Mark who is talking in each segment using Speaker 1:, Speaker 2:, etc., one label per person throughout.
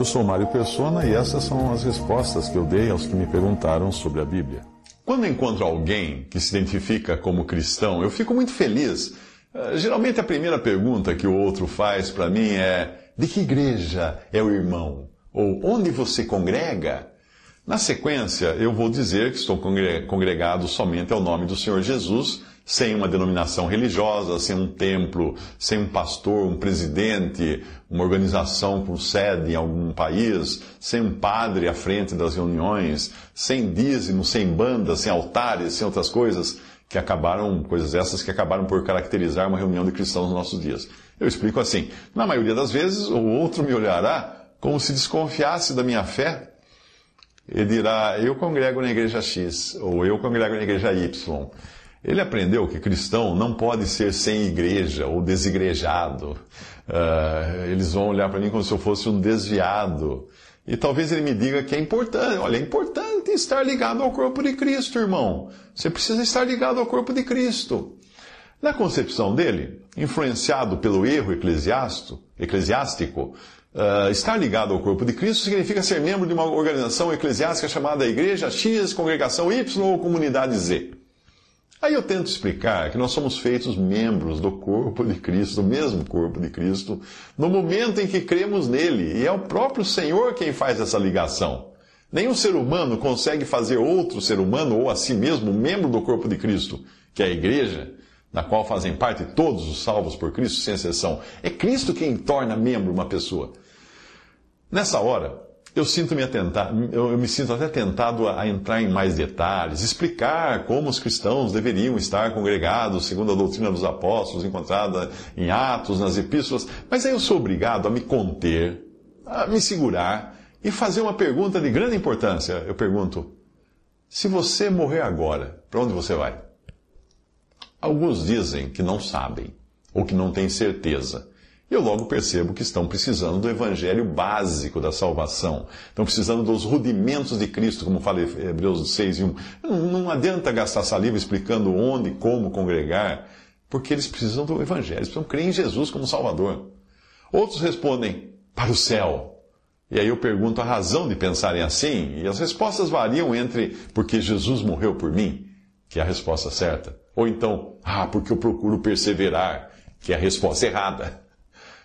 Speaker 1: Eu sou Mário Persona e essas são as respostas que eu dei aos que me perguntaram sobre a Bíblia.
Speaker 2: Quando encontro alguém que se identifica como cristão, eu fico muito feliz Uh, geralmente a primeira pergunta que o outro faz para mim é: de que igreja é o irmão? Ou onde você congrega? Na sequência, eu vou dizer que estou congregado somente ao nome do Senhor Jesus, sem uma denominação religiosa, sem um templo, sem um pastor, um presidente, uma organização com sede em algum país, sem um padre à frente das reuniões, sem dízimo, sem bandas, sem altares, sem outras coisas que acabaram, coisas essas que acabaram por caracterizar uma reunião de cristãos nos nossos dias. Eu explico assim: na maioria das vezes, o outro me olhará como se desconfiasse da minha fé e dirá: eu congrego na igreja X, ou eu congrego na igreja Y. Ele aprendeu que cristão não pode ser sem igreja ou desigrejado. Uh, eles vão olhar para mim como se eu fosse um desviado. E talvez ele me diga que é importante. Olha, é importante estar ligado ao corpo de Cristo, irmão. Você precisa estar ligado ao corpo de Cristo. Na concepção dele, influenciado pelo erro eclesiástico, uh, estar ligado ao corpo de Cristo significa ser membro de uma organização eclesiástica chamada Igreja X, Congregação Y ou Comunidade Z. Aí eu tento explicar que nós somos feitos membros do corpo de Cristo, do mesmo corpo de Cristo, no momento em que cremos nele, e é o próprio Senhor quem faz essa ligação. Nenhum ser humano consegue fazer outro ser humano ou a si mesmo membro do corpo de Cristo, que é a igreja, na qual fazem parte todos os salvos por Cristo, sem exceção. É Cristo quem torna membro uma pessoa. Nessa hora, eu sinto-me eu, me sinto até tentado a, entrar em mais detalhes, explicar como os cristãos deveriam estar congregados segundo a doutrina dos apóstolos encontrada em Atos, nas epístolas, mas aí eu sou obrigado a me conter, a me segurar e fazer uma pergunta de grande importância. Eu pergunto: se você morrer agora, para onde você vai? Alguns dizem que não sabem ou que não têm certeza eu logo percebo que estão precisando do evangelho básico da salvação. Estão precisando dos rudimentos de Cristo, como fala Hebreus 6 e 1. Não, não adianta gastar saliva explicando onde e como congregar, porque eles precisam do evangelho, eles precisam crer em Jesus como Salvador. Outros respondem, para o céu. E aí eu pergunto a razão de pensarem assim, e as respostas variam entre porque Jesus morreu por mim, que é a resposta certa, ou então, ah, porque eu procuro perseverar, que é a resposta errada.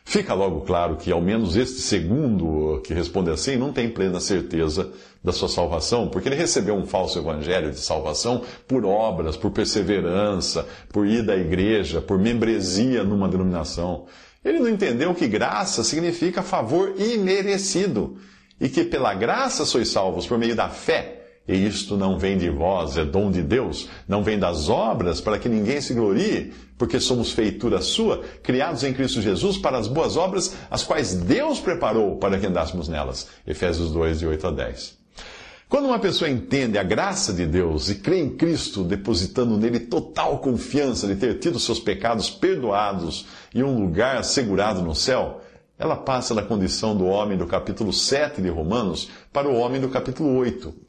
Speaker 2: Fica logo claro que, ao menos este segundo que responde assim, não tem plena certeza da sua salvação, porque ele recebeu um falso evangelho de salvação por obras, por perseverança, por ir da igreja, por membresia numa denominação. Ele não entendeu que graça significa favor imerecido e que pela graça sois salvos por meio da fé e isto não vem de vós, é dom de Deus, não vem das obras, para que ninguém se glorie, porque somos feitura sua, criados em Cristo Jesus para as boas obras, as quais Deus preparou para que andássemos nelas. Efésios 2, de 8 a 10. Quando uma pessoa entende a graça de Deus e crê em Cristo, depositando nele total confiança de ter tido seus pecados perdoados e um lugar assegurado no céu, ela passa da condição do homem do capítulo 7 de Romanos para o homem do capítulo 8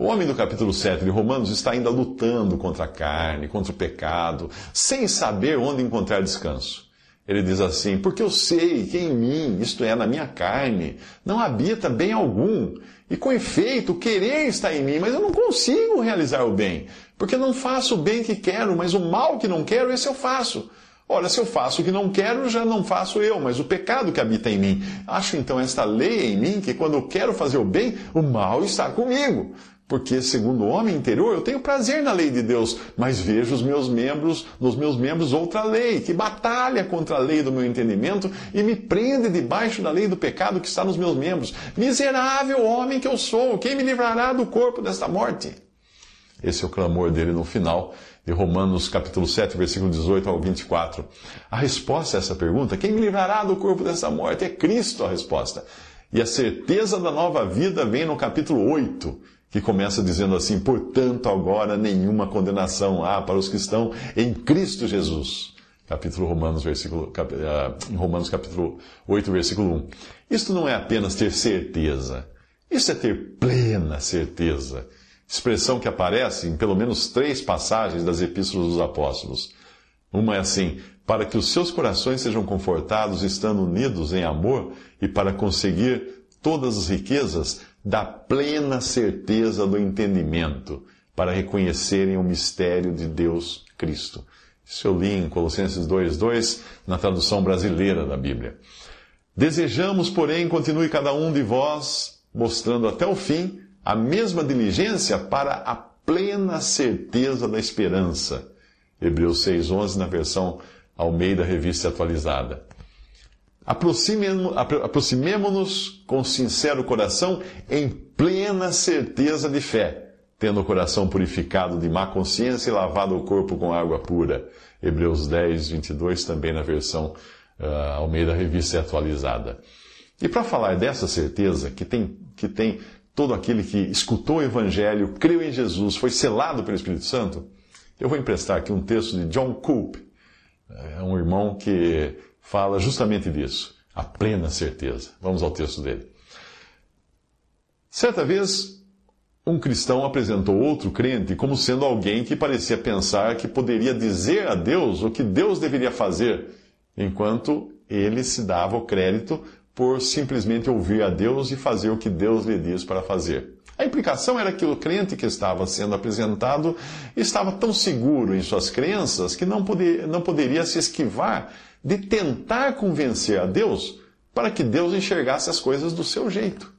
Speaker 2: o homem do capítulo 7 de Romanos está ainda lutando contra a carne, contra o pecado, sem saber onde encontrar descanso. Ele diz assim: Porque eu sei que em mim, isto é, na minha carne, não habita bem algum. E com efeito, o querer está em mim, mas eu não consigo realizar o bem. Porque não faço o bem que quero, mas o mal que não quero, esse eu faço. Ora, se eu faço o que não quero, já não faço eu, mas o pecado que habita em mim. Acho então esta lei em mim que quando eu quero fazer o bem, o mal está comigo. Porque, segundo o homem interior, eu tenho prazer na lei de Deus, mas vejo os meus membros, nos meus membros outra lei, que batalha contra a lei do meu entendimento e me prende debaixo da lei do pecado que está nos meus membros. Miserável homem que eu sou, quem me livrará do corpo desta morte? Esse é o clamor dele no final de Romanos capítulo 7, versículo 18 ao 24. A resposta a essa pergunta, quem me livrará do corpo dessa morte? É Cristo a resposta. E a certeza da nova vida vem no capítulo 8, que começa dizendo assim: Portanto, agora nenhuma condenação há para os que estão em Cristo Jesus. Capítulo Romanos, versículo, cap, uh, Romanos capítulo 8, versículo 1. Isto não é apenas ter certeza, isso é ter plena certeza. Expressão que aparece em pelo menos três passagens das epístolas dos apóstolos. Uma é assim: para que os seus corações sejam confortados, estando unidos em amor, e para conseguir todas as riquezas da plena certeza do entendimento, para reconhecerem o mistério de Deus Cristo. Isso eu li em Colossenses 2,2, na tradução brasileira da Bíblia. Desejamos, porém, continue cada um de vós mostrando até o fim a mesma diligência para a plena certeza da esperança. Hebreus 6,11 na versão Almeida Revista Atualizada. Aproximemo-nos com sincero coração em plena certeza de fé, tendo o coração purificado de má consciência e lavado o corpo com água pura. Hebreus 10, 22, também na versão uh, Almeida Revista Atualizada. E para falar dessa certeza, que tem, que tem todo aquele que escutou o Evangelho, creu em Jesus, foi selado pelo Espírito Santo, eu vou emprestar aqui um texto de John Cope, é um irmão que fala justamente disso, a plena certeza. Vamos ao texto dele. Certa vez, um cristão apresentou outro crente como sendo alguém que parecia pensar que poderia dizer a Deus o que Deus deveria fazer, enquanto ele se dava o crédito por simplesmente ouvir a Deus e fazer o que Deus lhe diz para fazer. A implicação era que o crente que estava sendo apresentado estava tão seguro em suas crenças que não, poder, não poderia se esquivar de tentar convencer a Deus para que Deus enxergasse as coisas do seu jeito.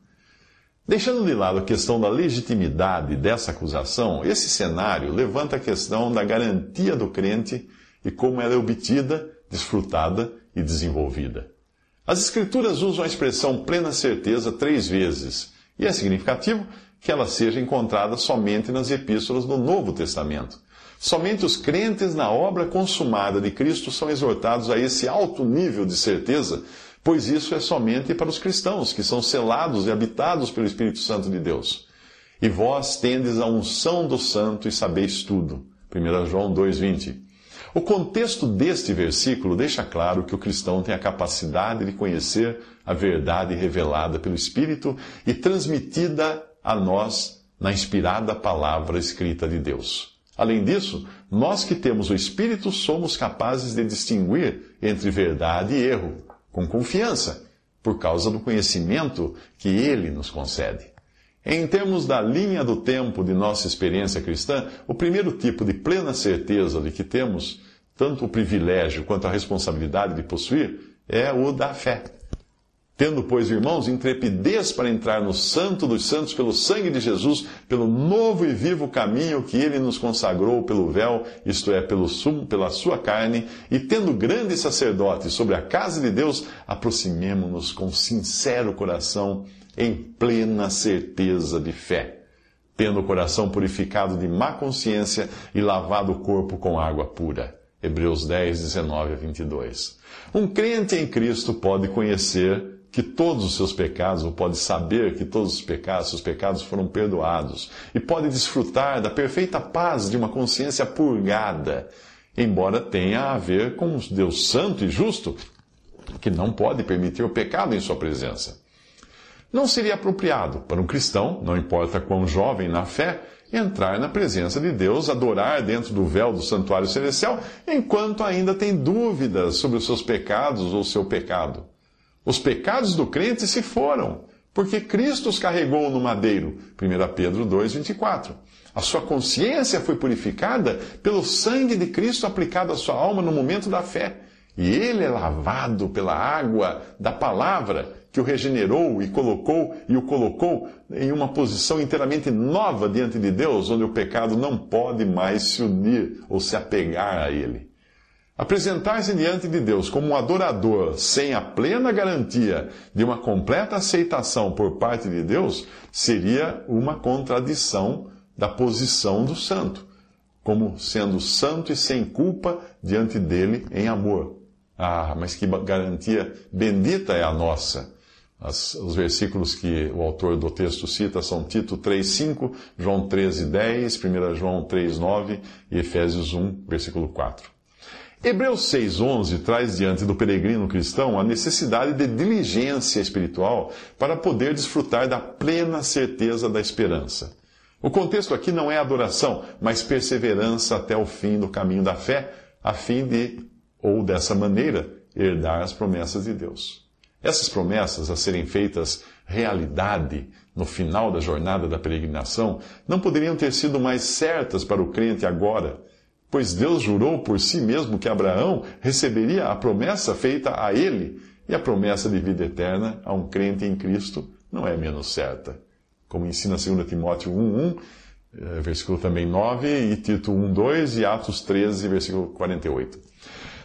Speaker 2: Deixando de lado a questão da legitimidade dessa acusação, esse cenário levanta a questão da garantia do crente e como ela é obtida, desfrutada e desenvolvida. As Escrituras usam a expressão plena certeza três vezes, e é significativo que ela seja encontrada somente nas epístolas do Novo Testamento. Somente os crentes na obra consumada de Cristo são exortados a esse alto nível de certeza, pois isso é somente para os cristãos, que são selados e habitados pelo Espírito Santo de Deus. E vós tendes a unção do Santo e sabeis tudo. 1 João 2,20. O contexto deste versículo deixa claro que o cristão tem a capacidade de conhecer a verdade revelada pelo Espírito e transmitida a nós na inspirada palavra escrita de Deus. Além disso, nós que temos o Espírito somos capazes de distinguir entre verdade e erro, com confiança, por causa do conhecimento que Ele nos concede. Em termos da linha do tempo de nossa experiência cristã, o primeiro tipo de plena certeza de que temos tanto o privilégio quanto a responsabilidade de possuir é o da fé. Tendo, pois, irmãos, intrepidez para entrar no Santo dos Santos pelo sangue de Jesus, pelo novo e vivo caminho que ele nos consagrou pelo véu, isto é, pelo sumo, pela sua carne, e tendo grande sacerdote sobre a casa de Deus, aproximemo-nos com sincero coração, em plena certeza de fé, tendo o coração purificado de má consciência e lavado o corpo com água pura. Hebreus 10, 19 a 22. Um crente em Cristo pode conhecer que todos os seus pecados, ou pode saber que todos os pecados, seus pecados foram perdoados, e pode desfrutar da perfeita paz de uma consciência purgada, embora tenha a ver com um Deus santo e justo, que não pode permitir o pecado em sua presença. Não seria apropriado para um cristão, não importa quão jovem na fé, entrar na presença de Deus, adorar dentro do véu do santuário celestial, enquanto ainda tem dúvidas sobre os seus pecados ou seu pecado. Os pecados do crente se foram, porque Cristo os carregou no madeiro. 1 Pedro 2,24. A sua consciência foi purificada pelo sangue de Cristo aplicado à sua alma no momento da fé. E ele é lavado pela água da palavra que o regenerou e colocou e o colocou em uma posição inteiramente nova diante de Deus, onde o pecado não pode mais se unir ou se apegar a ele. Apresentar-se diante de Deus como um adorador sem a plena garantia de uma completa aceitação por parte de Deus seria uma contradição da posição do santo. como sendo santo e sem culpa diante dele em amor. Ah, mas que garantia bendita é a nossa! As, os versículos que o autor do texto cita são Tito 3,5, João 13,10, 1 João 3,9 e Efésios 1, versículo 4. Hebreus 6,11 traz diante do peregrino cristão a necessidade de diligência espiritual para poder desfrutar da plena certeza da esperança. O contexto aqui não é adoração, mas perseverança até o fim do caminho da fé, a fim de, ou dessa maneira, herdar as promessas de Deus. Essas promessas a serem feitas realidade no final da jornada da peregrinação não poderiam ter sido mais certas para o crente agora, pois Deus jurou por si mesmo que Abraão receberia a promessa feita a ele, e a promessa de vida eterna a um crente em Cristo não é menos certa como ensina 2 Timóteo 1.1, eh, versículo também 9, e Tito 1.2 e Atos 13, versículo 48.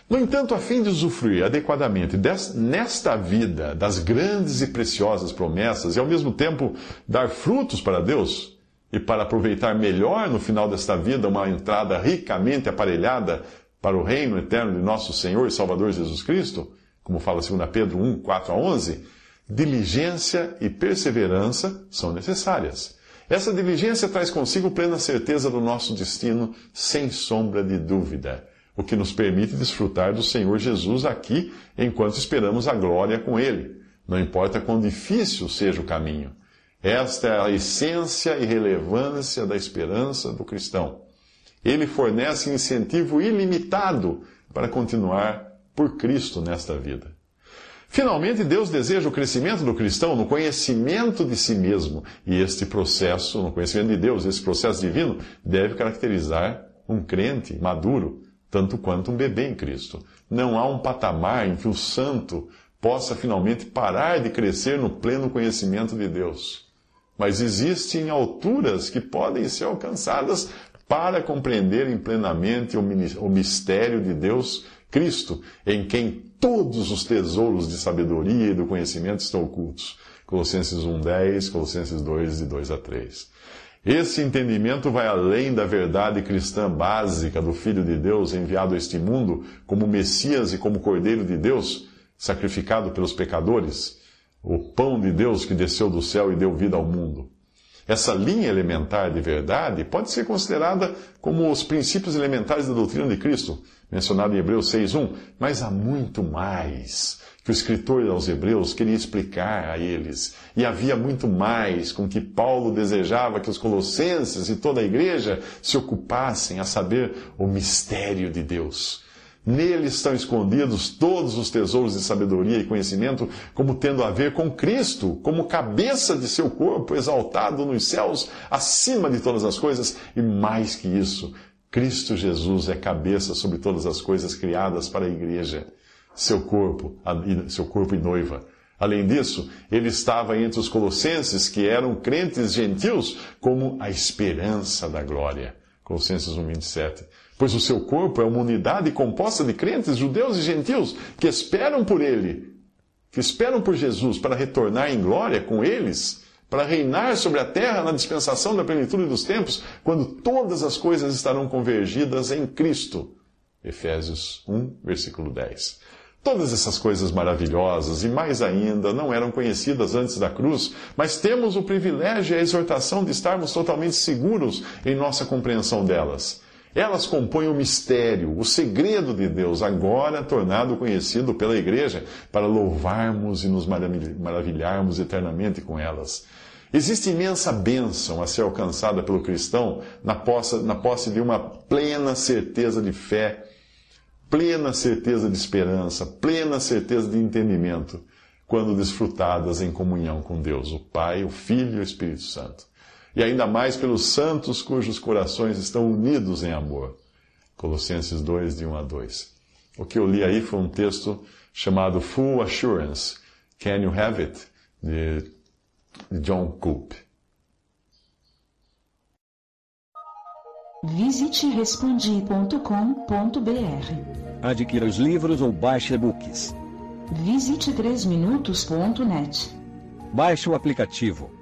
Speaker 2: No entanto, a fim de usufruir adequadamente nesta vida das grandes e preciosas promessas e ao mesmo tempo dar frutos para Deus e para aproveitar melhor no final desta vida uma entrada ricamente aparelhada para o reino eterno de nosso Senhor e Salvador Jesus Cristo, como fala 2 Pedro 1, 4 a 11, diligência e perseverança são necessárias. Essa diligência traz consigo plena certeza do nosso destino, sem sombra de dúvida, o que nos permite desfrutar do Senhor Jesus aqui enquanto esperamos a glória com Ele, não importa quão difícil seja o caminho. Esta é a essência e relevância da esperança do cristão. Ele fornece incentivo ilimitado para continuar por Cristo nesta vida. Finalmente, Deus deseja o crescimento do cristão no conhecimento de si mesmo. E este processo, no conhecimento de Deus, esse processo divino, deve caracterizar um crente maduro, tanto quanto um bebê em Cristo. Não há um patamar em que o santo possa finalmente parar de crescer no pleno conhecimento de Deus. Mas existem alturas que podem ser alcançadas para compreenderem plenamente o mistério de Deus Cristo, em quem todos os tesouros de sabedoria e do conhecimento estão ocultos. Colossenses 1:10, Colossenses 2 de 2 a 3. Esse entendimento vai além da verdade cristã básica do Filho de Deus enviado a este mundo como Messias e como Cordeiro de Deus, sacrificado pelos pecadores, o pão de Deus que desceu do céu e deu vida ao mundo. Essa linha elementar de verdade pode ser considerada como os princípios elementares da doutrina de Cristo, mencionado em Hebreus 6.1, mas há muito mais que o escritor aos Hebreus queria explicar a eles. E havia muito mais com que Paulo desejava que os colossenses e toda a igreja se ocupassem a saber o mistério de Deus. Nele estão escondidos todos os tesouros de sabedoria e conhecimento, como tendo a ver com Cristo, como cabeça de seu corpo, exaltado nos céus, acima de todas as coisas, e mais que isso, Cristo Jesus é cabeça sobre todas as coisas criadas para a igreja, seu corpo, seu corpo e noiva. Além disso, ele estava entre os colossenses que eram crentes gentios como a esperança da glória. Colossenses 1:27. Pois o seu corpo é uma unidade composta de crentes judeus e gentios que esperam por ele, que esperam por Jesus para retornar em glória com eles para reinar sobre a terra na dispensação da plenitude dos tempos, quando todas as coisas estarão convergidas em Cristo. Efésios 1, versículo 10. Todas essas coisas maravilhosas e mais ainda não eram conhecidas antes da cruz, mas temos o privilégio e a exortação de estarmos totalmente seguros em nossa compreensão delas. Elas compõem o mistério, o segredo de Deus, agora tornado conhecido pela igreja, para louvarmos e nos maravilharmos eternamente com elas. Existe imensa bênção a ser alcançada pelo cristão na posse, na posse de uma plena certeza de fé, plena certeza de esperança, plena certeza de entendimento, quando desfrutadas em comunhão com Deus, o Pai, o Filho e o Espírito Santo e ainda mais pelos santos cujos corações estão unidos em amor. Colossenses 2, de 1 a 2. O que eu li aí foi um texto chamado Full Assurance, Can You Have It? de John Coop.
Speaker 3: Visite respondi.com.br.
Speaker 4: Adquira os livros ou baixe e-books.
Speaker 3: Visite 3minutos.net.
Speaker 4: Baixe o aplicativo